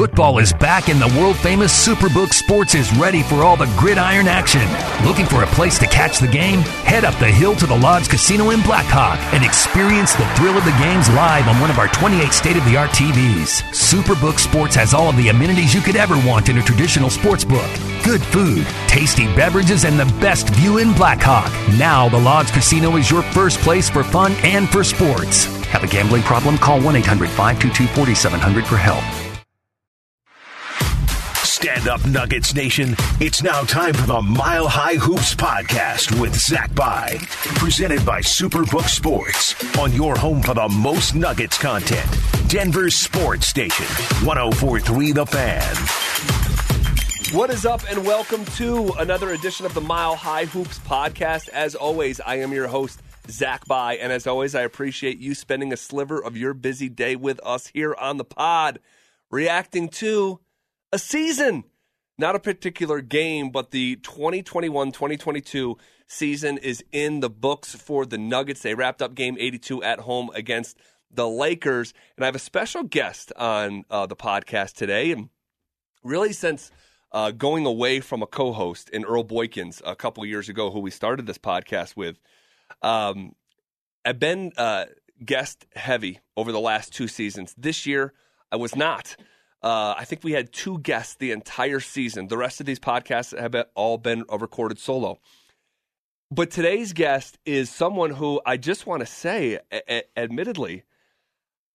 Football is back and the world famous Superbook Sports is ready for all the gridiron action. Looking for a place to catch the game? Head up the hill to the Lodge Casino in Black Hawk and experience the thrill of the games live on one of our 28 state of the art TVs. Superbook Sports has all of the amenities you could ever want in a traditional sports book. Good food, tasty beverages, and the best view in Black Hawk. Now, the Lodge Casino is your first place for fun and for sports. Have a gambling problem? Call 1 800 522 4700 for help. Stand up, Nuggets Nation. It's now time for the Mile High Hoops podcast with Zach By. Presented by Superbook Sports on your home for the most Nuggets content. Denver's sports station, 1043 The Fan. What is up, and welcome to another edition of the Mile High Hoops podcast. As always, I am your host, Zach By, and as always, I appreciate you spending a sliver of your busy day with us here on the pod, reacting to a season. Not a particular game, but the 2021 2022 season is in the books for the Nuggets. They wrapped up game 82 at home against the Lakers. And I have a special guest on uh, the podcast today. And really, since uh, going away from a co host in Earl Boykins a couple years ago, who we started this podcast with, um, I've been uh, guest heavy over the last two seasons. This year, I was not. Uh, I think we had two guests the entire season. The rest of these podcasts have all been recorded solo. But today's guest is someone who I just want to say, a- a- admittedly,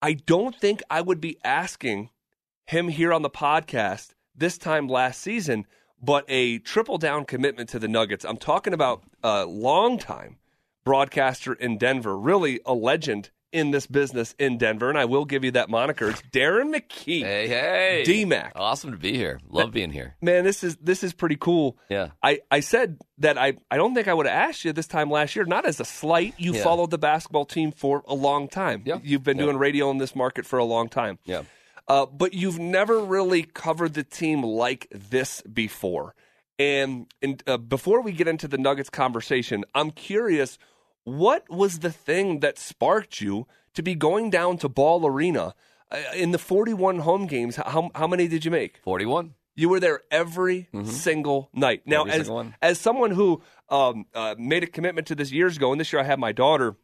I don't think I would be asking him here on the podcast this time last season, but a triple down commitment to the Nuggets. I'm talking about a long time broadcaster in Denver, really a legend in this business in Denver, and I will give you that moniker. It's Darren McKee. Hey, hey. D-Mac. Awesome to be here. Love being here. Man, this is this is pretty cool. Yeah. I, I said that I, I don't think I would have asked you this time last year, not as a slight. You Yeah. followed the basketball team for a long time. Yeah. You've been Yeah. doing radio in this market for a long time. Yeah. Uh, but you've never really covered the team like this before. And, and uh, before we get into the Nuggets conversation, I'm curious what was the thing that sparked you to be going down to Ball Arena uh, in the 41 home games? How, how many did you make? 41. You were there every single night. Now, Every as as someone who um, uh, made a commitment to this years ago, and this year I had my daughter,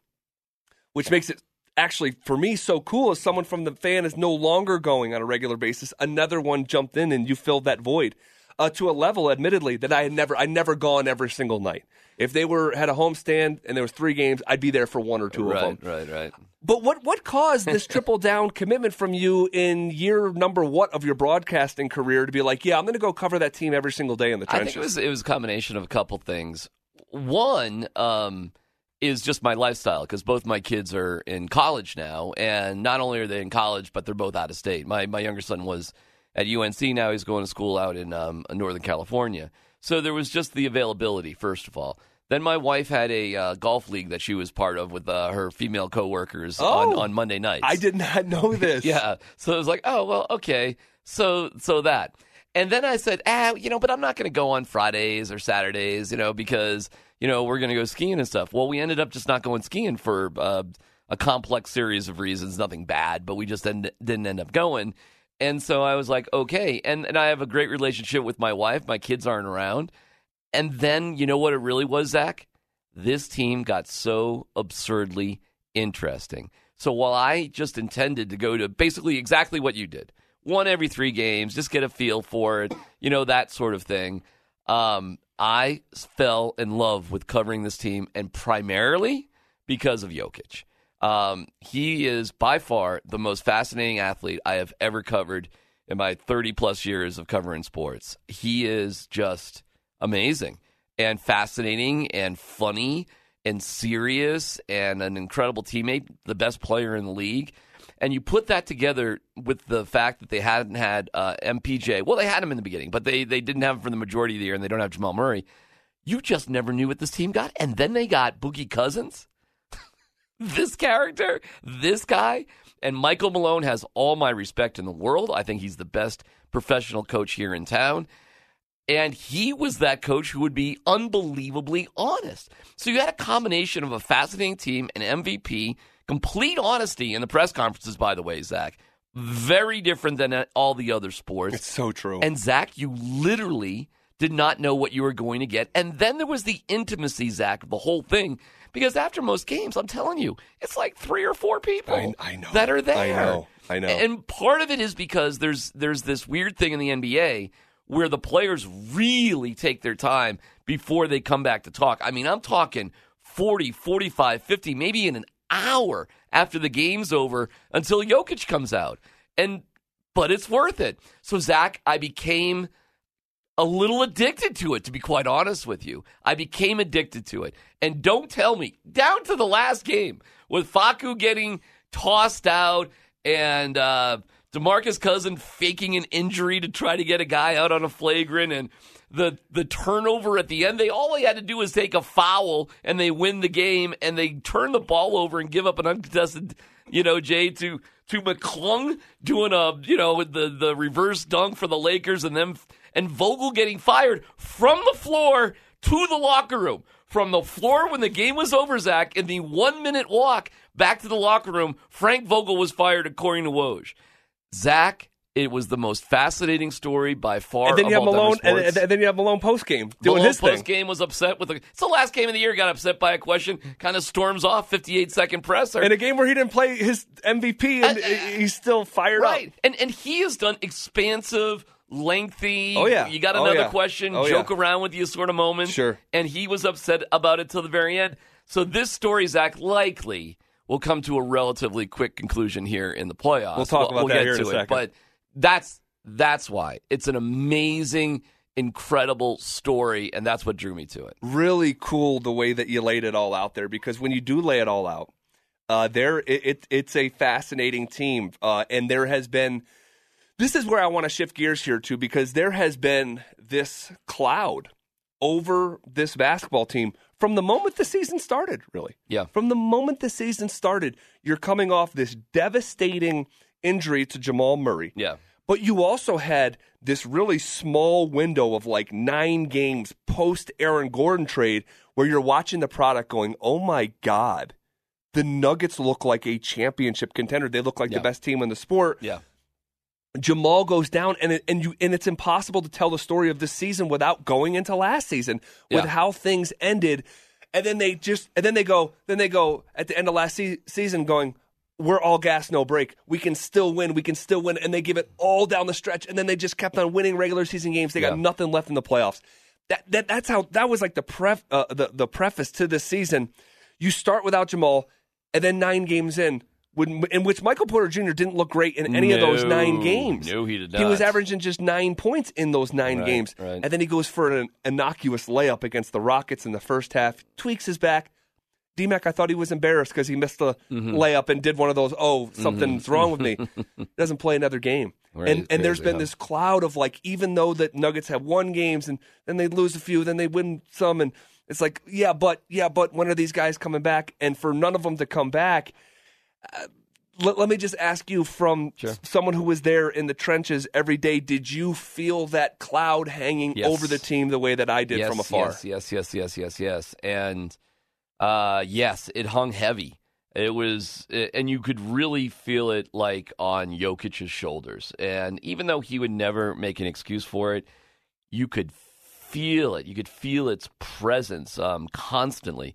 which makes it actually for me so cool. As someone from the fan is no longer going on a regular basis, another one jumped in and you filled that void uh, to a level, admittedly, that I had never I never gone every single night. If they were had a homestand and there was three games, I'd be there for one or two Right, of them. right, right. But what what caused this triple down commitment from you in year number what of your broadcasting career to be like, yeah, I'm going to go cover that team every single day in the trenches? I think it was it was a combination of a couple things. One um, is just my lifestyle because both my kids are in college now, and not only are they in college, but they're both out of state. My my younger son was at UNC. Now he's going to school out in um, Northern California. So there was just the availability, first of all. Then my wife had a uh, golf league that she was part of with uh, her female coworkers on, Oh. on Monday nights. I did not know this. Yeah. So it was like, oh well, okay. So so that. And then I said, ah, you know, but I'm not going to go on Fridays or Saturdays, you know, because you know we're going to go skiing and stuff. Well, we ended up just not going skiing for uh, a complex series of reasons. Nothing bad, but we just end, didn't end up going. And so I was like, okay. And and I have a great relationship with my wife. My kids aren't around. And then you know what it really was, Zach? This team got so absurdly interesting. So while I just intended to go to basically exactly what you did, one every three games, just get a feel for it, you know, that sort of thing, um, I fell in love with covering this team, and primarily because of Jokic. Um, he is by far the most fascinating athlete I have ever covered in my 30 plus years of covering sports. He is just amazing and fascinating and funny and serious and an incredible teammate, the best player in the league. And you put that together with the fact that they hadn't had uh, MPJ. Well, they had him in the beginning, but they, they didn't have him for the majority of the year, and they don't have Jamal Murray. You just never knew what this team got. And then they got Boogie Cousins, this character, this guy. And Michael Malone has all my respect in the world. I think he's the best professional coach here in town. And he was that coach who would be unbelievably honest. So you had a combination of a fascinating team, an MVP, complete honesty in the press conferences, by the way, Zach. very different than all the other sports. It's so true. And Zach, you literally did not know what you were going to get. And then there was the intimacy, Zach, of the whole thing. Because after most games, I'm telling you, it's like three or four people I- I know. that are there. I know. I know. And part of it is because there's there's this weird thing in the NBA where the players really take their time before they come back to talk. I mean, I'm talking 40, 45, 50, maybe in an hour after the game's over until Jokic comes out. And but it's worth it. So Zach, I became a little addicted to it, to be quite honest with you. I became addicted to it. And don't tell me, down to the last game, with Facu getting tossed out and uh, Demarcus Cousin faking an injury to try to get a guy out on a flagrant and the the turnover at the end, they all they had to do was take a foul and they win the game and they turn the ball over and give up an uncontested, you know, Jay to to McClung doing a you know the the reverse dunk for the Lakers and then and Vogel getting fired from the floor to the locker room. From the floor when the game was over, Zach, in the one minute walk back to the locker room, Frank Vogel was fired according to Woj. Zach, it was the most fascinating story by far. and then you have Malone, and, and then you have Malone post game doing Malone his thing. post game was upset with the. It's the last game of the year. Got upset by a question. Kind of storms off. Fifty-eight second presser. In a game where he didn't play his MVP, and uh, he's still fired right, up. and and he has done expansive, lengthy. Oh, yeah. you got Oh, another yeah. question, Oh, joke yeah. around with you sort of moment. Sure. and he was upset about it till the very end. So this story, Zach, likely will come to a relatively quick conclusion here in the playoffs. We'll talk about that get here in a it, second. but that's that's why it's an amazing, incredible story, and that's what drew me to it. really cool the way that you laid it all out there because when you do lay it all out, uh, there it, it it's a fascinating team, uh, and there has been. This is where I want to shift gears here too, because there has been this cloud over this basketball team from the moment the season started. Really, Yeah. From the moment the season started, you're coming off this devastating injury to Jamal Murray. Yeah. But you also had this really small window of like nine games post Aaron Gordon trade where you're watching the product going, oh my God, the Nuggets look like a championship contender. They look like Yeah. the best team in the sport. Yeah. Jamal goes down, and it, and you and it's impossible to tell the story of this season without going into last season with Yeah. how things ended, and then they just and then they go then they go at the end of last se- season going. We're all gas, no break. We can still win. We can still win, and they give it all down the stretch. And then they just kept on winning regular season games. They got Yeah. nothing left in the playoffs. That, that that's how that was like the pref uh, the the preface to this season. You start without Jamal, and then nine games in, when, in which Michael Porter Jr. didn't look great in any of those nine games. No, he did He was averaging just nine points in those nine Right, games, right. and then he goes for an innocuous layup against the Rockets in the first half. Tweaks his back. DMAC, I thought he was embarrassed because he missed the Mm-hmm. layup and did one of those. Oh, something's wrong with me. Doesn't play another game. Right, and and there's been huh? this cloud of like, even though the Nuggets have won games and then they lose a few, then they win some, and it's like, yeah, but yeah, but when are these guys coming back? And for none of them to come back, uh, let, let me just ask you from Sure. someone who was there in the trenches every day, did you feel that cloud hanging Yes. over the team the way that I did yes, from afar? Yes, yes, yes, yes, yes, yes. And uh, yes, it hung heavy. It was, and you could really feel it like on Jokic's shoulders. And even though he would never make an excuse for it, you could feel it. You could feel its presence um, constantly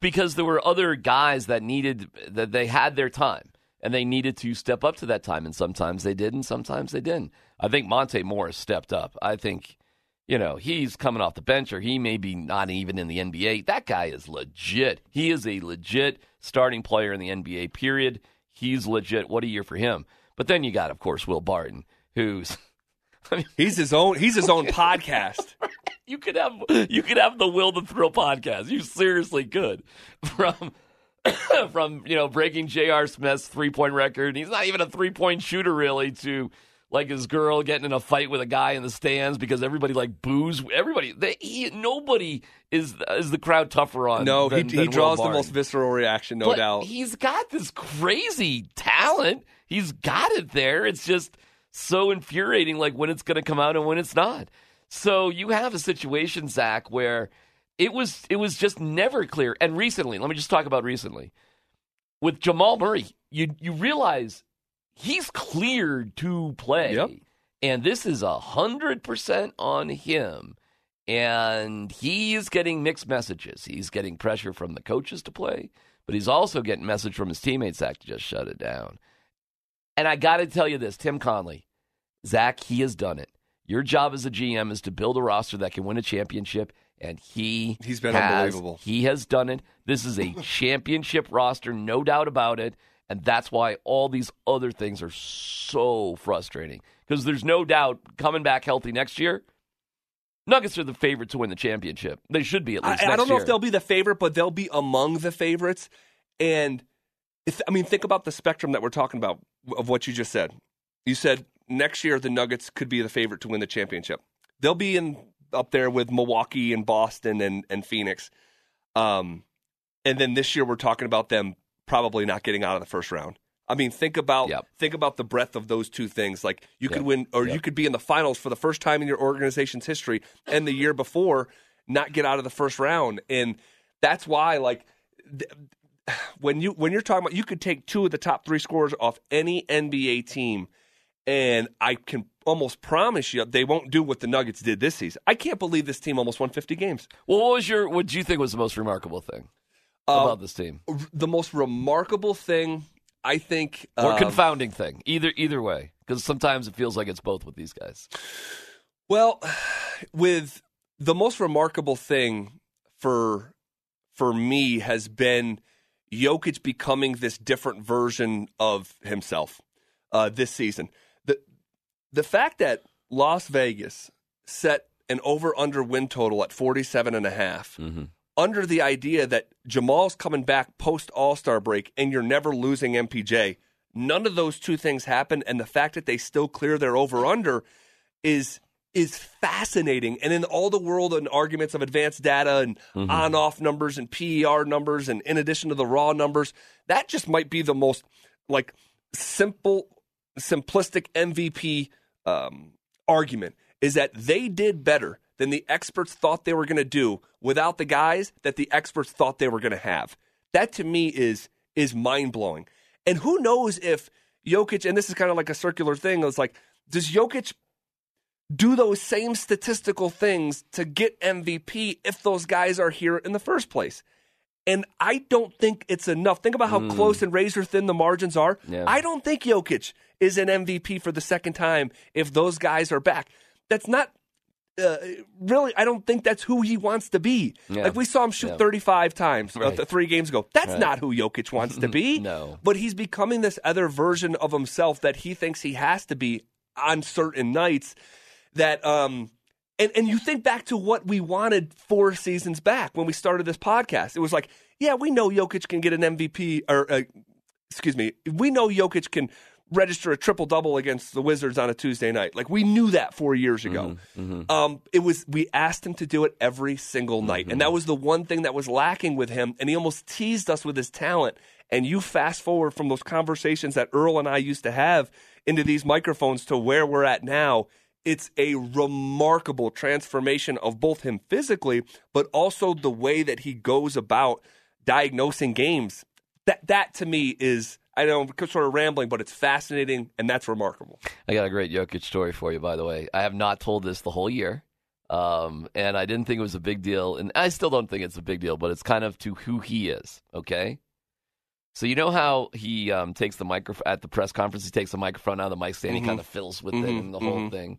because there were other guys that needed that they had their time and they needed to step up to that time. And sometimes they did, and sometimes they didn't. I think Monte Morris stepped up. I think you know, he's coming off the bench or he may be not even in the NBA. That guy is legit. He is a legit starting player in the NBA, period. He's legit. What a year for him. But then you got, of course, Will Barton, who's. I mean, He's his own. He's his own podcast. you could have you could have the Will the Thrill podcast. You seriously could. From from you know breaking J.R. Smith's three point record. He's not even a three point shooter really. To like his girl getting in a fight with a guy in the stands because everybody like boos everybody. They, he, nobody is is the crowd tougher on. No, than, he, than he draws the most visceral reaction, no But doubt. He's got this crazy talent. He's got it there. It's just so infuriating, like when it's going to come out and when it's not. So you have a situation, Zach, where it was it was just never clear. And recently, let me just talk about recently with Jamal Murray. You you realize he's cleared to play. Yep. And this is a hundred percent on him. And he's getting mixed messages. He's getting pressure from the coaches to play, but he's also getting message from his teammates that to just shut it down. And I got to tell you this, Tim Connolly, Zach, he has done it. Your job as a GM is to build a roster that can win a championship, and he He's been has. unbelievable. He has done it. This is a championship roster, no doubt about it. And that's why all these other things are so frustrating. Because there's no doubt coming back healthy next year, Nuggets are the favorite to win the championship. They should be at least. I next don't know year. if they'll be the favorite, but they'll be among the favorites. And if, I mean, think about the spectrum that we're talking about of what you just said. You said next year the Nuggets could be the favorite to win the championship. They'll be in up there with Milwaukee and Boston and, and Phoenix. Um, and then this year we're talking about them probably not getting out of the first round. I mean, think about Yep. think about the breadth of those two things. Like you could Yep. win, or Yep. you could be in the finals for the first time in your organization's history, and the year before not get out of the first round. And that's why, like, th- when you when you're talking about, you could take two of the top three scorers off any NBA team, and I can almost promise you they won't do what the Nuggets did this season. I can't believe this team almost won 50 games. Well, what was your? What do you think was the most remarkable thing Uh, about this team, the most remarkable thing, I think, or um, confounding thing? Either either way, because sometimes it feels like it's both with these guys. Well, with the most remarkable thing for for me has been Jokic becoming this different version of himself uh, this season. The fact that Las Vegas set an over under win total at 47 and a half Mm-hmm. under the idea that Jamal's coming back post All Star break and you're never losing MPJ. None of those two things happen, and the fact that they still clear their over under is is fascinating. And in all the world and arguments of advanced data and on off numbers and PER numbers, and in addition to the raw numbers, that just might be the most like simple, simplistic MVP um, argument is that they did better than the experts thought they were going to do without the guys that the experts thought they were going to have. That to me is is mind blowing. And who knows if Jokic and this is kind of like a circular thing. It's like does Jokic do those same statistical things to get MVP if those guys are here in the first place? And I don't think it's enough. Think about how close and razor thin the margins are. Yeah. I don't think Jokic is an MVP for the second time if those guys are back. That's not uh, really. I don't think that's who he wants to be. Yeah. Like we saw him shoot Yeah. 35 times uh, Right. th- three games ago. That's Right. not who Jokic wants to be. No. But he's becoming this other version of himself that he thinks he has to be on certain nights. That um, and and you think back to what we wanted four seasons back when we started this podcast. It was like, yeah, we know Jokic can get an MVP, or uh, excuse me, we know Jokic can register a triple double against the Wizards on a Tuesday night. Like we knew that four years ago. Um, it was we asked him to do it every single night, and that was the one thing that was lacking with him. And he almost teased us with his talent. And you fast forward from those conversations that Earl and I used to have into these microphones to where we're at now. It's a remarkable transformation of both him physically, but also the way that he goes about diagnosing games. That that to me is I know I'm sort of rambling, but it's fascinating and that's remarkable. I got a great Jokic story for you, by the way. I have not told this the whole year, um, and I didn't think it was a big deal, and I still don't think it's a big deal, but it's kind of to who he is. Okay, so you know how he um, takes the microphone at the press conference. He takes the microphone out of the mic stand. He kind of fills with it Mhm. and the whole Mhm. thing.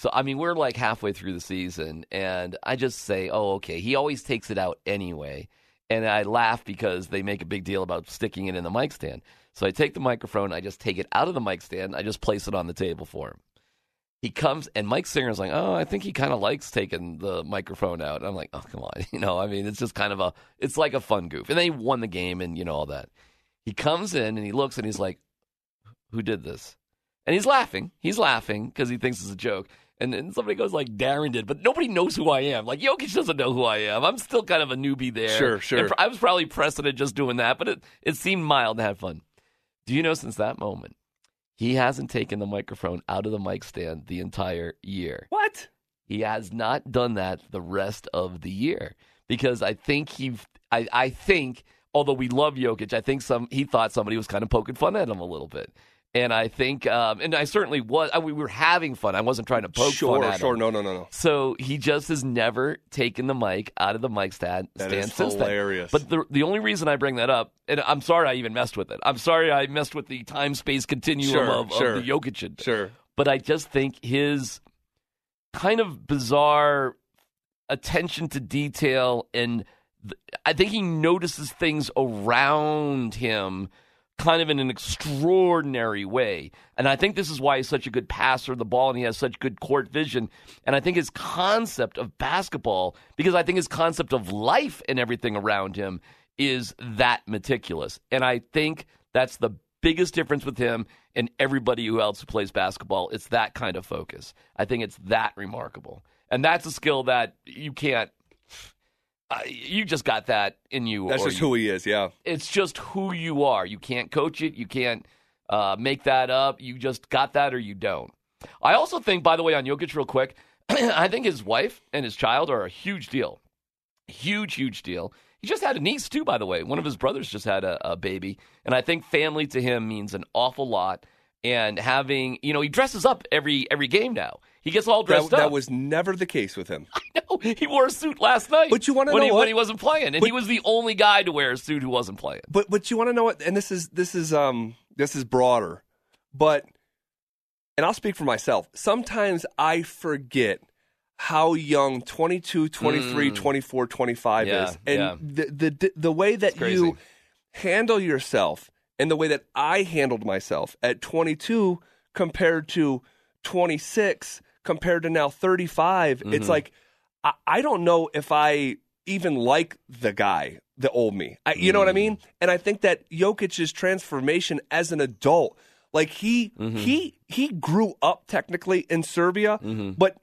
So I mean, we're like halfway through the season, and I just say, "Oh, okay." He always takes it out anyway, and I laugh because they make a big deal about sticking it in the mic stand. So I take the microphone, I just take it out of the mic stand, I just place it on the table for him. He comes, and Mike Singer's like, "Oh, I think he kind of likes taking the microphone out." I'm like, "Oh, come on," you know. I mean, it's just kind of a, it's like a fun goof. And then he won the game, and you know all that. He comes in and he looks and he's like, "Who did this?" And he's laughing. He's laughing because he thinks it's a joke. And then somebody goes like, Darren did, but nobody knows who I am. Like Jokic doesn't know who I am. I'm still kind of a newbie there. Sure, sure. And I was probably pressing it just doing that, but it, it seemed mild and had fun. Do you know since that moment, he hasn't taken the microphone out of the mic stand the entire year. What? He has not done that the rest of the year because I think he, I, I think, although we love Jokic, I think some he thought somebody was kind of poking fun at him a little bit, And I think, um, and I certainly was. I, we were having fun. I wasn't trying to poke sure, fun at sure. him. No, no, no, no. So he just has never taken the mic out of the mic stand, That stand is since then. hilarious. But the the only reason I bring that up, and I'm sorry I even messed with it. I'm sorry I messed with the time space continuum Sure, of, sure. of the Jokic. Sure. But I just think his kind of bizarre attention to detail and th- I think he notices things around him kind of in an extraordinary way. And I think this is why he's such a good passer of the ball and he has such good court vision. And I think his concept of basketball, because I think his concept of life and everything around him is that meticulous. And I think that's the biggest difference with him and everybody who else who plays basketball. It's that kind of focus. I think it's that remarkable. And that's a skill that you can't. Uh, you just got that in you. That's just you- who he is. Yeah. it's just who you are. You can't coach it. You can't uh, make that up. You just got that or you don't. I also think, by the way, on Jokic, real quick, I think his wife and his child are a huge deal. Huge, huge deal. He just had a niece, too, by the way. One of his brothers just had a, a baby. And I think family to him means an awful lot. And having, you know, he dresses up every every game now. He gets all That, dressed up. that was never the case with him. No, he wore a suit last night. But you wanna when know he, what? when he wasn't playing, and But- he was the only guy to wear a suit who wasn't playing. But but you want to know what? And this is this is um this is broader, but and I'll speak for myself. Sometimes I forget how young 22, 23, 24, 25 Mm. Yeah, is, and yeah. the, the the way that you handle yourself and the way that I handled myself at 22 compared to 26 compared to now 35, it's Mhm. like I, I don't know if I even like the guy, the old me. I, you know what I mean? And I think that Jokic's transformation as an adult, like he he he grew up technically in Serbia, but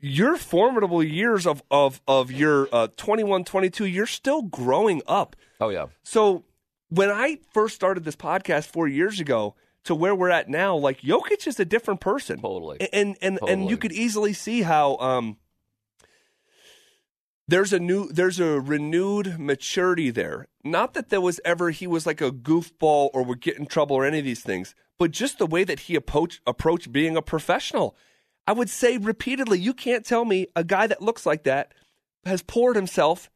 your formidable years of of of your uh, 21 22 you're still growing up Oh yeah. so when I first started this podcast four years ago to where we're at now, like Jokic is a different person. Totally. And and and, and you could easily see how um there's a new there's a renewed maturity there. Not that there was ever he was like a goofball or would get in trouble or any of these things, but just the way that he approach approached being a professional. I would say repeatedly, you can't tell me a guy that looks like that has poured himself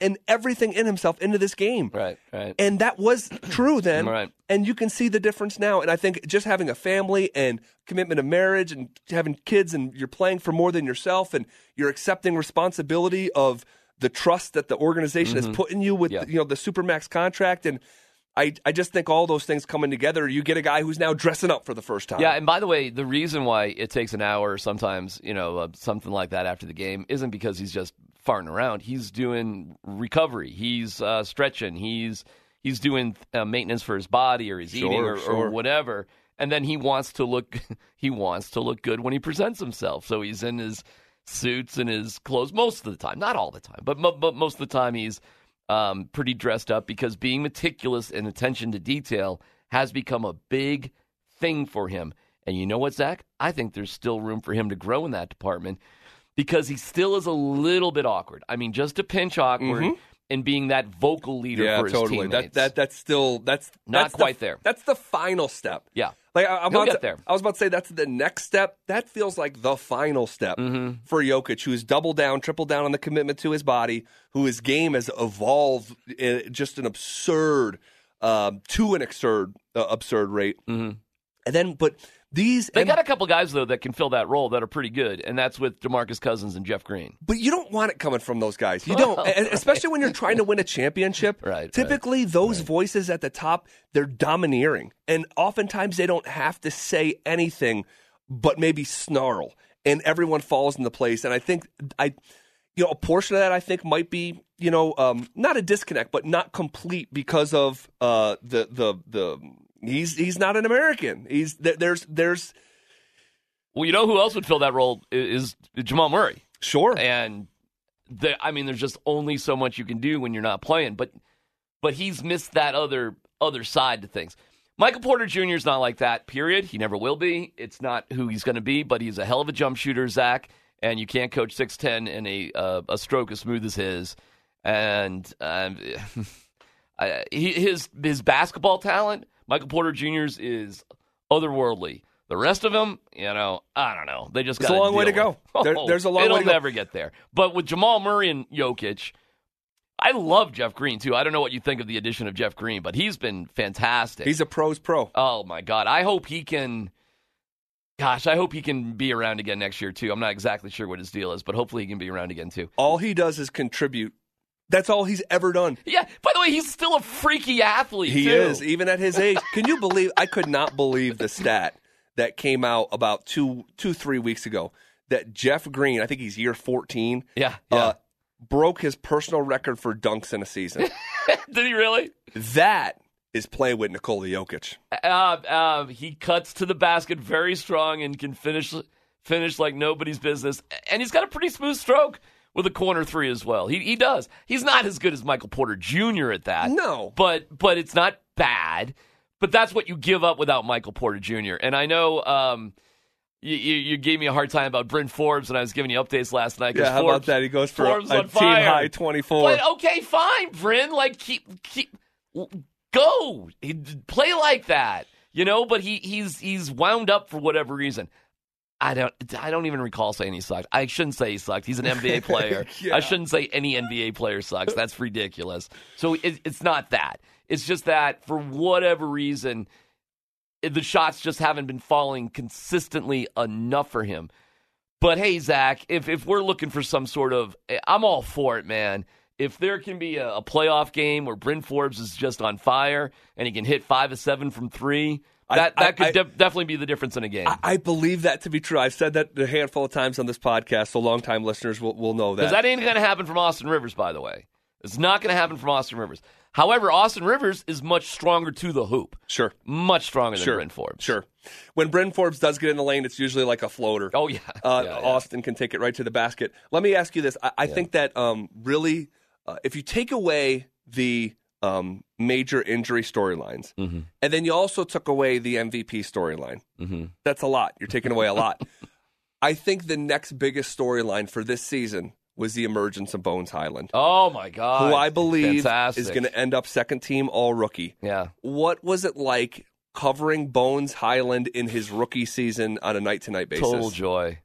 and everything in himself into this game. Right. Right. And that was true then. Right. And you can see the difference now. And I think just having a family and commitment of marriage and having kids and you're playing for more than yourself and you're accepting responsibility of the trust that the organization has put in you with Mm-hmm. Yeah. you know the supermax contract and I, I just think all those things coming together, you get a guy who's now dressing up for the first time. Yeah, and by the way, the reason why it takes an hour sometimes, you know, uh, something like that after the game isn't because he's just farting around. He's doing recovery. He's uh, stretching. He's he's doing uh, maintenance for his body or he's Sure, eating or, sure. or whatever. And then he wants to look he wants to look good when he presents himself. So he's in his suits and his clothes most of the time, not all the time, but but most of the time he's um, pretty dressed up because being meticulous and attention to detail has become a big thing for him. And you know what, Zach? I think there's still room for him to grow in that department because he still is a little bit awkward. I mean, just a pinch awkward and being that vocal leader Mm-hmm. yeah, for his totally. teammates. That that that's still that's Not that's the- quite there. That's the final step. yeah. Like I, I'm about get to, there. I was about to say that's the next step. That feels like the final step Mm-hmm. for Jokic, who's doubled down, tripled down on the commitment to his body, who his game has evolved just an absurd, um, to an absurd, uh, absurd rate. Mm-hmm. And then, but these, They and- got a couple guys though that can fill that role that are pretty good, and that's with Demarcus Cousins and Jeff Green. but you don't want it coming from those guys. You don't, and especially when you're trying to win a championship. Right, right. Typically, those voices at the top, they're domineering, and oftentimes they don't have to say anything, but maybe snarl, and everyone falls into place. And I think I, you know, a portion of that I think might be, you know, um, not a disconnect, but not complete because of uh, the the the. He's he's not an American. He's there's there's Well, you know who else would fill that role is, is Jamal Murray. sure and the, I mean, there's just only so much you can do when you're not playing. But but he's missed that other other side to things. Michael Porter Jr. is not like that. Period. He never will be. It's not who he's going to be. But he's a hell of a jump shooter, Zach. And you can't coach six ten in a uh, a stroke as smooth as his. And I, his his basketball talent, Michael Porter Jr.'s is otherworldly. The rest of them, you know, I don't know. They just got a long way to go. There- Oh, there's a oh, long it'll way to go. It'll never get there. But with Jamal Murray and Jokic, I love Jeff Green too. I don't know what you think of the addition of Jeff Green, but he's been fantastic. He's a pros pro. Oh my God! I hope he can. Gosh, I hope he can be around again next year too. I'm not exactly sure what his deal is, but hopefully he can be around again too. All he does is contribute. That's all he's ever done. Yeah. By the way, he's still a freaky athlete. He too. is, even at his age. Can you believe? I could not believe the stat that came out about two, two, three weeks ago that Jeff Green, I think he's year 14, Yeah. yeah. uh, broke his personal record for dunks in a season. Did he really? that is play with Nikola Jokic. Uh, uh, he cuts to the basket very strong and can finish finish like nobody's business. And he's got a pretty smooth stroke with a corner three as well. He he does. He's not as good as Michael Porter Jr. at that. No. but but it's not bad. But that's what you give up without Michael Porter Jr. And I know um, you, you, you gave me a hard time about Bryn Forbes when I was giving you updates last night. Yeah, how Forbes, about that? He goes for a, Forbes a on team fire. high 24. But okay, fine, Bryn. Like keep keep go play like that, you know. But he he's he's wound up for whatever reason. I don't I don't even recall saying he sucked. I shouldn't say he sucked. He's an NBA player. Yeah. I shouldn't say any NBA player sucks. That's ridiculous. So it, it's not that. It's just that for whatever reason, the shots just haven't been falling consistently enough for him. But hey, Zach, if if we're looking for some sort of, I'm all for it, man. If there can be a, a playoff game where Bryn Forbes is just on fire and he can hit five of seven from three, I- that that could I- def- definitely be the difference in a game. I, I believe that to be true. I've said that a handful of times on this podcast, so longtime listeners will, will know that. Because that ain't going to happen from Austin Rivers, by the way. It's not going to happen from Austin Rivers. However, Austin Rivers is much stronger to the hoop, sure. much stronger than Sure. Bryn Forbes. Sure. When Bryn Forbes does get in the lane, it's usually like a floater. Oh yeah. Uh, Yeah, yeah. Austin can take it right to the basket. Let me ask you this: I, I think that um, really, uh, if you take away the um, major injury storylines, Mm-hmm. and then you also took away the MVP storyline, Mhm. that's a lot. You're taking away a lot. I think the next biggest storyline for this season was the emergence of Bones Hyland, Oh my God. who I believe Fantastic. is going to end up second team All Rookie. Yeah. What was it like covering Bones Hyland in his rookie season on a night to night basis? Total joy.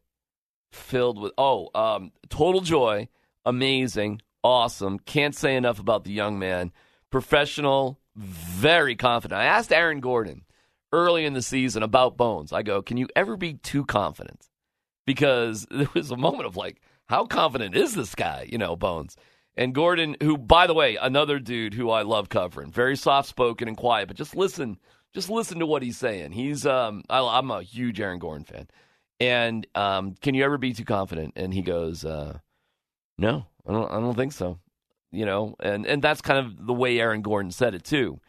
Filled with oh, um, total joy. Amazing. Awesome. Can't say enough about the young man. Professional, very confident. I asked Aaron Gordon early in the season about Bones. I go, Can you ever be too confident? Because there was a moment of like, how confident is this guy? You know, Bones. And Gordon, who, by the way, another dude who I love covering, very soft spoken and quiet, but just listen, just listen to what he's saying. He's, um, I, I'm a huge Aaron Gordon fan. And um, can you ever be too confident? And he goes, uh, no, I don't, I don't think so. You know, and, and that's kind of the way Aaron Gordon said it too.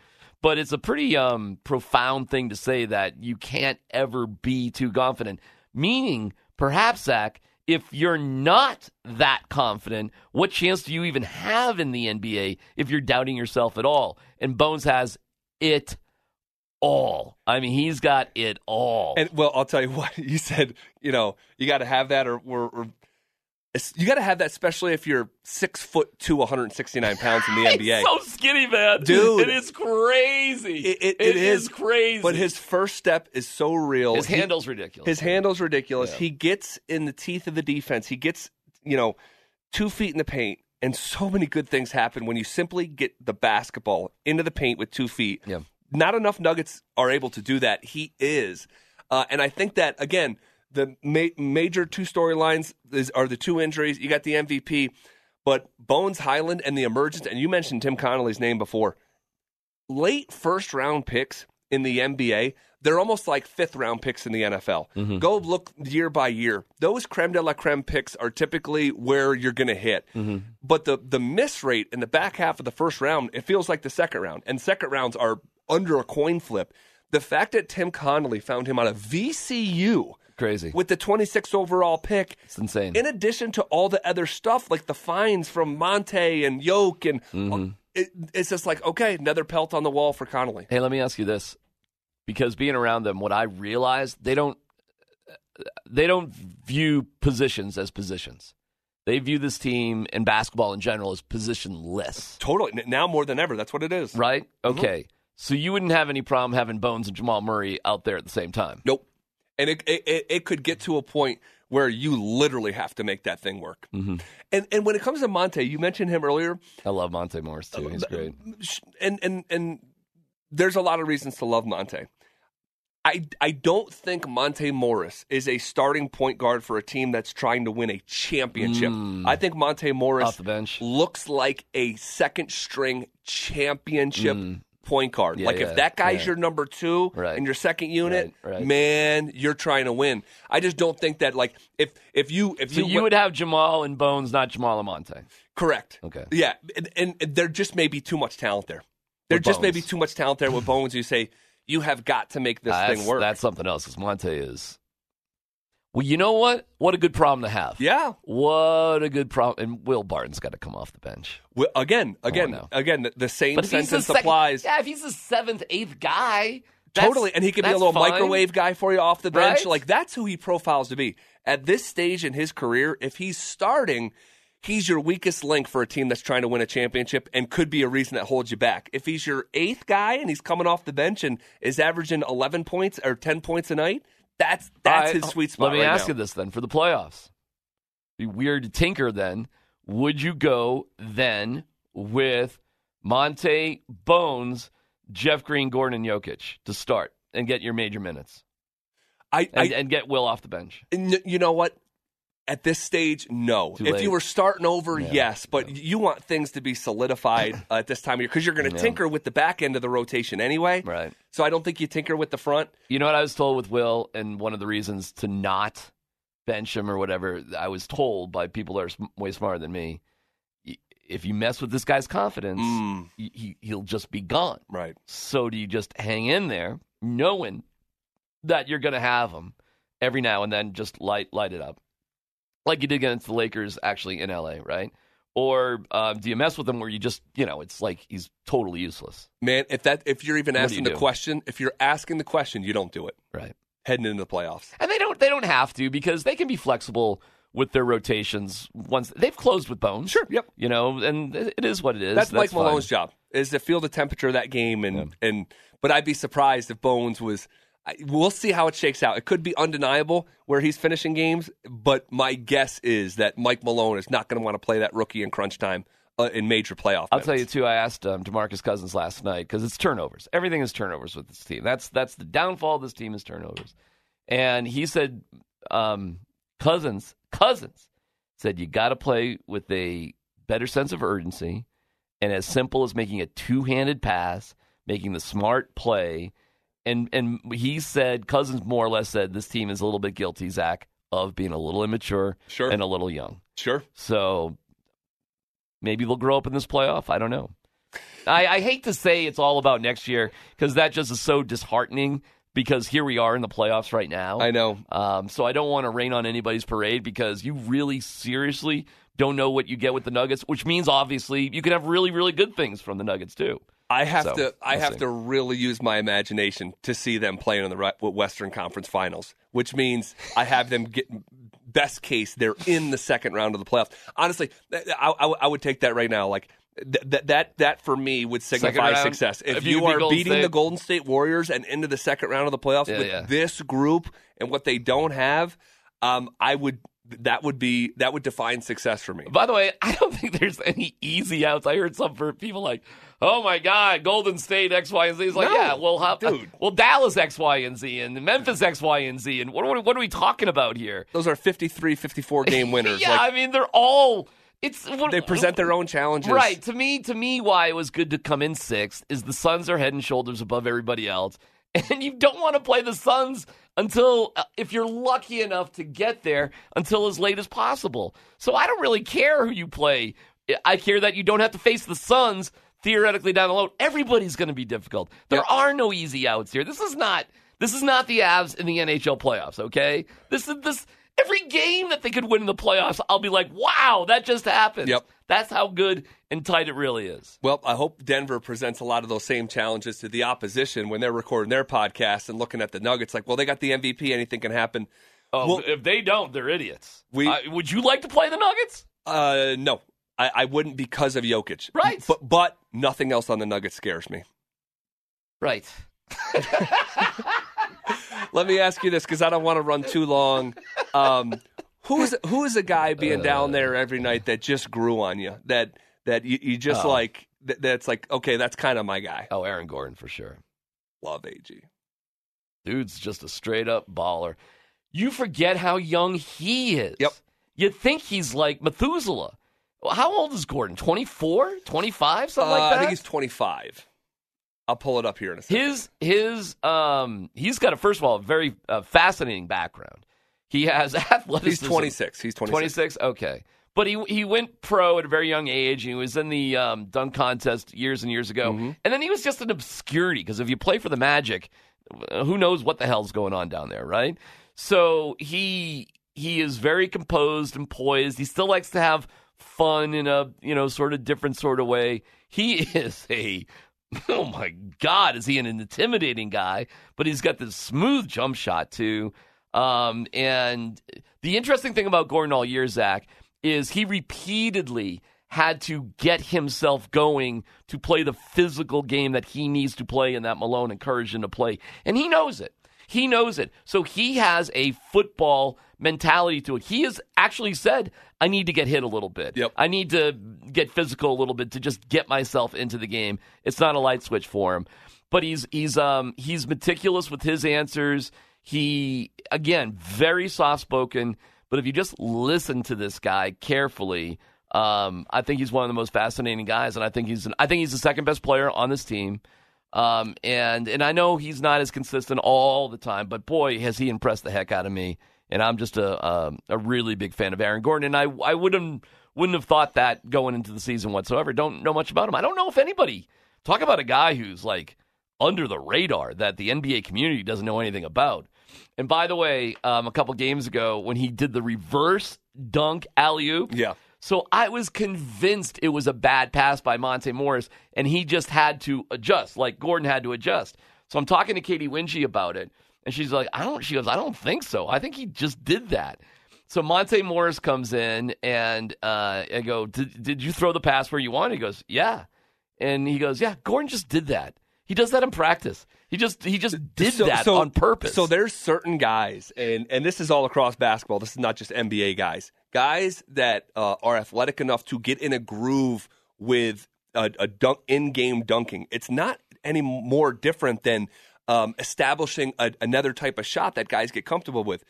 But it's a pretty um, profound thing to say that you can't ever be too confident. Meaning, perhaps, Zach, if you're not that confident, what chance do you even have in the NBA if you're doubting yourself at all? And Bones has it all. I mean, he's got it all. And well, I'll tell you what you said. You know, you got to have that, or, you got to have that, especially if you're six foot two, 169 pounds in the NBA. So skinny, man. Dude. It is crazy. It- it- it it is, is, crazy. but his first step is so real. his He- handle's ridiculous. his handle's ridiculous. Yeah. He gets in the teeth of the defense. He gets, you know, two feet in the paint. And so many good things happen when you simply get the basketball into the paint with two feet. Yeah. Not enough Nuggets are able to do that. He is. Uh, and I think that, again, the ma- major two storylines are the two injuries. You got the MVP, but Bones Hyland and the emergence, and you mentioned Tim Connolly's name before. Late first round picks in the NBA, they're almost like fifth round picks in the NFL. Mm-hmm. Go look year by year. Those creme de la creme picks are typically where you're going to hit. Mm-hmm. But the, the miss rate in the back half of the first round, it feels like the second round. And second rounds are under a coin flip. The fact that Tim Connolly found him out of VCU crazy. with the 26th overall pick, It's insane. in addition to all the other stuff like the fines from Monte and Yoke, and Mm-hmm. it, it's just like okay, another pelt on the wall for Connolly. Hey, let me ask you this: because being around them, what I realized they don't they don't view positions as positions. They view this team and basketball in general as positionless. Totally, now more than ever, that's what it is. Right? Okay. So you wouldn't have any problem having Bones and Jamal Murray out there at the same time. Nope. And it it, it- could get to a point where you literally have to make that thing work. Mm-hmm. And and when it comes to Monte, you mentioned him earlier. I love Monte Morris too. Uh, He's great. and and and there's a lot of reasons to love Monte. I I don't think Monte Morris is a starting point guard for a team that's trying to win a championship. I think Monte Morris looks like a second string championship point guard. Yeah, like yeah, if that guy's your number two Right. in your second unit, Right, man, you're trying to win. I just don't think that like if if you if So you, you would have Jamal and Bones, not Jamal and Monte. Correct. Okay. Yeah, and, and there just may be too much talent there. There With just may be too much talent there with Bones. You say you have got to make this ah, that's, thing work. That's something else. Because Monte is. Well, you know what? What a good problem to have. yeah. What a good problem. And Will Barton's got to come off the bench. Well, again, again, now. again. The, the same But he's the sentence second, applies yeah, if he's the seventh, eighth guy, totally, and he could be a little fine. microwave guy for you off the bench. Right? Like that's who he profiles to be at this stage in his career. If he's starting. He's your weakest link for a team that's trying to win a championship and could be a reason that holds you back. If he's your eighth guy and he's coming off the bench and is averaging 11 points or 10 points a night, that's that's right, his sweet spot. Let me right ask now. you this then: for the playoffs, be weird to tinker. Then would you go then with Monte Bones, Jeff Green, Gordon, and Jokic to start and get your major minutes I, and, I and get Will off the bench? You know what? At this stage, no. Too if late. you were starting over, Yeah, yes, but you want things to be solidified uh, at this time of year because you're going to Yeah. tinker with the back end of the rotation anyway. Right. So I don't think you tinker with the front. You know what I was told with Will, and one of the reasons to not bench him or whatever, I was told by people that are way smarter than me. If you mess with this guy's confidence, Mm. he, he'll just be gone. Right. So do you just hang in there, knowing that you're going to have him every now and then, just light light it up, like you did against the Lakers, actually in LA, right? Or um, do you mess with him where you just, you know, it's like he's totally useless, Man, if that if you're even asking the do? question, if you're asking the question, you don't do it right? heading into the playoffs. And they don't they don't have to because they can be flexible with their rotations once they've closed with Bones. Sure, yep. You know, and it is what it is. That's, Mike fine. Malone's job is to feel the temperature of that game and and. But I'd be surprised if Bones was. We'll see how it shakes out. It could be undeniable where he's finishing games, but my guess is that Mike Malone is not going to want to play that rookie in crunch time uh, in major playoff. I'll tell you too. I asked um, Demarcus Cousins last night because it's turnovers. Everything is turnovers with this team. That's that's the downfall of this team is turnovers. And he said, um, Cousins, Cousins said you got to play with a better sense of urgency, and as simple as making a two-handed pass, making the smart play. And and he said Cousins more or less said this team is a little bit guilty, Zach, of being a little immature Sure. and a little young. Sure. So maybe they'll grow up in this playoff. I don't know. I, I hate to say it's all about next year because that just is so disheartening because here we are in the playoffs right now. I know. Um, so I don't want to rain on anybody's parade because you really seriously don't know what you get with the Nuggets, which means obviously you can have really, really good things from the Nuggets too. I have So, to. I we'll have see. to really use my imagination to see them playing in the Western Conference Finals, which means I have them get best case they're in the second round of the playoffs. Honestly, I, I, I would take that right now. Like th- that that that for me would signify success. If, If you you are Golden beating State? the Golden State Warriors and into the second round of the playoffs Yeah, with yeah. this group and what they don't have, um, I would. That would be that would define success for me. By the way, I don't think there's any easy outs. I heard some for people like, "Oh my God, Golden State X, Y, and Z." It's like, No, yeah, well, how, dude. well, Dallas X, Y, and Z, and Memphis X, Y, and Z, and what are we, what are we talking about here? Those are 53, 54 game winners. yeah, Like, I mean, they're all. It's what, they present their own challenges. Right. To me, to me, why it was good to come in sixth is the Suns are head and shoulders above everybody else, and you don't want to play the Suns until uh, if you're lucky enough to get there until as late as possible. So I don't really care who you play. I care that you don't have to face the Suns theoretically down the road. Everybody's going to be difficult. There are no easy outs here. This is not. This is not the Avs in the NHL playoffs. Okay. This is this. Every game that they could win in the playoffs, I'll be like, wow, that just happened. Yep. That's how good and tight it really is. Well, I hope Denver presents a lot of those same challenges to the opposition when they're recording their podcast and looking at the Nuggets. Like, well, they got the MVP. Anything can happen. Oh, Well- if they don't, they're idiots. We- Uh, would you like to play the Nuggets? Uh, no, I, I wouldn't because of Jokic. Right. But but nothing else on the Nuggets scares me. Right. Let me ask you this because I don't want to run too long. Um, who's who is a guy being down there every night that just grew on you? That that you, you just Oh. like that, that's like okay, that's kind of my guy. Oh, Aaron Gordon for sure. Love AG. Dude's just a straight up baller. You forget how young he is. Yep. You'd think he's like Methuselah. How old is Gordon? 24? 25? Something Uh, like that? I think he's 25. I'll pull it up here in a second. his his um he's got a first of all a very uh, fascinating background. He has athleticism. He's 26. He's 26. 26? Okay. But he he went pro at a very young age. He was in the um, dunk contest years and years ago. Mm-hmm. And then he was just an obscurity because if you play for the Magic, uh, who knows what the hell's going on down there, right? So he he is very composed and poised. He still likes to have fun in a you know sort of different sort of way. He is a oh my god, is he an intimidating guy? But he's got this smooth jump shot too. Um, and the interesting thing about Gordon all year, Zach, is he repeatedly had to get himself going to play the physical game that he needs to play and that Malone encouraged him to play. And he knows it. He knows it. So he has a football mentality to it. He has actually said, I need to get hit a little bit. Yep. I need to get physical a little bit to just get myself into the game. It's not a light switch for him. But he's he's um he's meticulous with his answers. He again, very soft spoken, but if you just listen to this guy carefully, um, I think he's one of the most fascinating guys, and I think he's I think he's the second best player on this team. Um, and and I know he's not as consistent all the time, but boy, has he impressed the heck out of me. And I'm just a um, a really big fan of Aaron Gordon, and I I wouldn't wouldn't have thought that going into the season whatsoever. Don't know much about him. I don't know if anybody talk about a guy who's like under the radar that the NBA community doesn't know anything about. And by the way, um, a couple games ago when he did the reverse dunk alley oop, Yeah. so I was convinced it was a bad pass by Monte Morris, and he just had to adjust, like Gordon had to adjust. So I'm talking to Katy Winge about it, and she's like, "I don't." She goes, "I don't think so. I think he just did that." So Monte Morris comes in, and uh, I go, did, "Did you throw the pass where you wanted?" He goes, "Yeah," and he goes, "Yeah, Gordon just did that. He does that in practice. He just he just did So- that so- on purpose." So there's certain guys, and and this is all across basketball. This is not just NBA guys. Guys that uh, are athletic enough to get in a groove with a, a dunk in-game dunking. It's not any more different than um, establishing a, another type of shot that guys get comfortable with.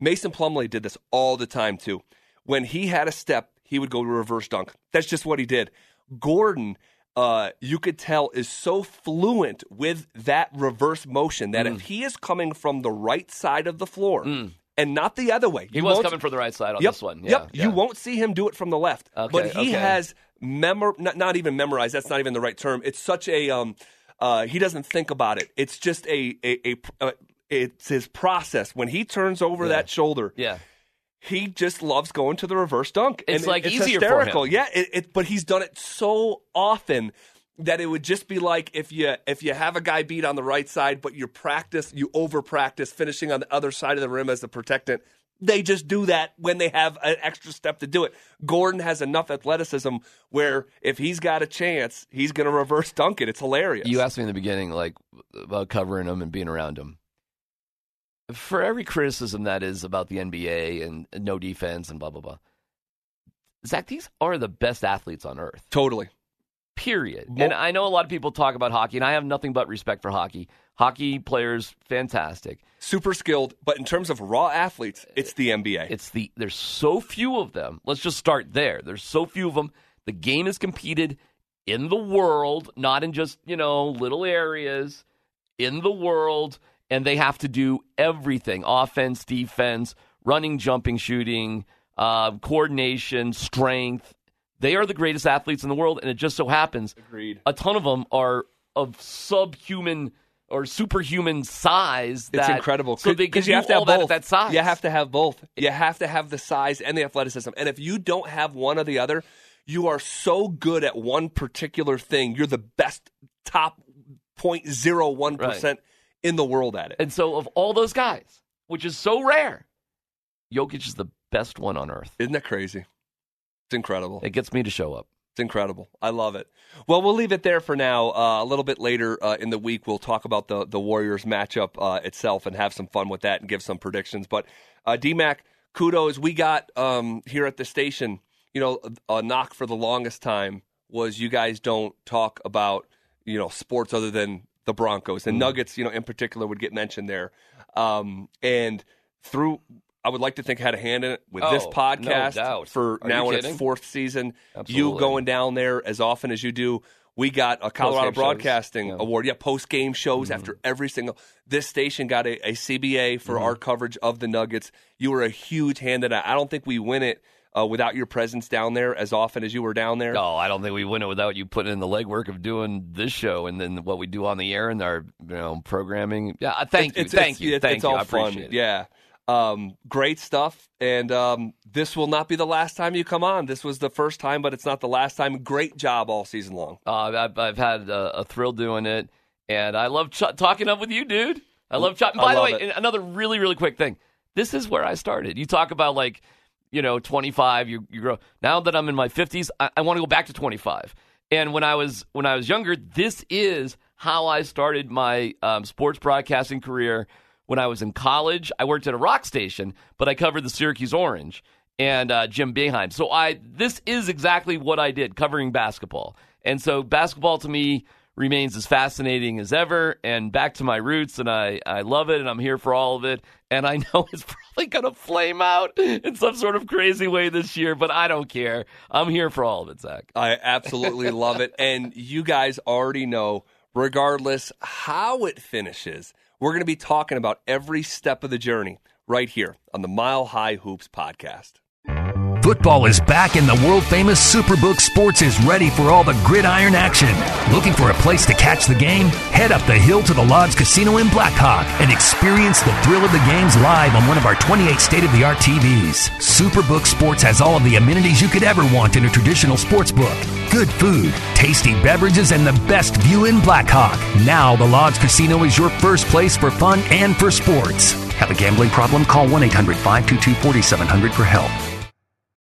Mason Plumlee did this all the time too. When he had a step, he would go to reverse dunk. That's just what he did. Gordon uh, you could tell is so fluent with that reverse motion that Mm. if he is coming from the right side of the floor and not the other way, he was coming from the right side on yep, this one. Yeah, yep. yeah. You won't see him do it from the left, Okay, but he okay. has memor not, not even memorized. That's not even the right term. It's such a um, uh, he doesn't think about it. It's just a a, a uh, it's his process when he turns over that shoulder Yeah. he just loves going to the reverse dunk. It's, and like, it's easier for hysterical. him. Yeah, it, it, but he's done it so often that it would just be like if you if you have a guy beat on the right side, but you practice, you over practice finishing on the other side of the rim as the protectant. They just do that when they have an extra step to do it. Gordon has enough athleticism where if he's got a chance, he's going to reverse dunk it. It's hilarious. You asked me in the beginning, like about covering him and being around him. For every criticism that is about the NBA and no defense and blah blah blah, Zach, these are the best athletes on earth. totally. Period. Mo- and I know a lot of people talk about hockey, and I have nothing but respect for hockey. Hockey players, fantastic. Super skilled, but in terms of raw athletes, it's the NBA. It's the there's so few of them. Let's just start there. There's so few of them. The game is competed in the world, not in just, you know, little areas, in the world, and they have to do everything. Offense, defense, running, jumping, shooting, uh, coordination, strength. They are the greatest athletes in the world, and it just so happens Agreed. a ton of them are of subhuman or superhuman size. It's incredible. So they can you have to all have that both. at that size. You have to have both. You have to have the size and the athleticism. And if you don't have one or the other, you are so good at one particular thing. You're the best top 0.01 percent in the world at it. And so, of all those guys, which is so rare, Jokic is the best one on earth. Isn't that crazy? It's incredible. It gets me to show up. It's incredible. I love it. Well, we'll leave it there for now. Uh, a little bit later uh, in the week, we'll talk about the the Warriors matchup uh, itself and have some fun with that and give some predictions. But uh, DMAC, kudos. We got um, here at the station. You know, a knock for the longest time was you guys don't talk about you know sports other than the Broncos and mm. Nuggets. You know, in particular, would get mentioned there. Um, and through I would like to think had a hand in it with oh, this podcast no for Are now in its fourth season. Absolutely. You going down there as often as you do. We got a Colorado Broadcasting yeah. Award. Yeah, post game shows mm-hmm. after every single. This station got a, a CBA for mm-hmm. our coverage of the Nuggets. You were a huge hand in it. I don't think we win it uh, without your presence down there as often as you were down there. No, I don't think we win it without you putting in the legwork of doing this show and then what we do on the air and our you know programming. Yeah, thank it's, you, it's, thank it's, you, thank it's you. all fun. it. Yeah. Um, great stuff. And um, this will not be the last time you come on. This was the first time, but it's not the last time. Great job all season long. Uh, I've, I've had a, a, thrill doing it, and I love ch- talking up with you, dude. I love chatting. By the way, it. another really, really quick thing. This is where I started. You talk about like, you know, 25. You, you grow. Now that I'm in my 50s, I, I want to go back to 25. And when I was when I was younger, this is how I started my um, sports broadcasting career when I was in college. I worked at a rock station, but I covered the Syracuse Orange and uh, Jim Boeheim. So I this is exactly what I did covering basketball. And so basketball to me remains as fascinating as ever and back to my roots and I, I love it and I'm here for all of it and I know it's probably going to flame out in some sort of crazy way this year but I don't care. I'm here for all of it, Zach. I absolutely love it and you guys already know regardless how it finishes we're going to be talking about every step of the journey right here on the Mile High Hoops podcast. Football is back and the world famous Superbook Sports is ready for all the gridiron action. Looking for a place to catch the game? Head up the hill to the Lodge Casino in Black Hawk and experience the thrill of the games live on one of our 28 state of the art TVs. Superbook Sports has all of the amenities you could ever want in a traditional sports book good food, tasty beverages, and the best view in Black Hawk. Now, the Lodge Casino is your first place for fun and for sports. Have a gambling problem? Call 1 800 522 4700 for help.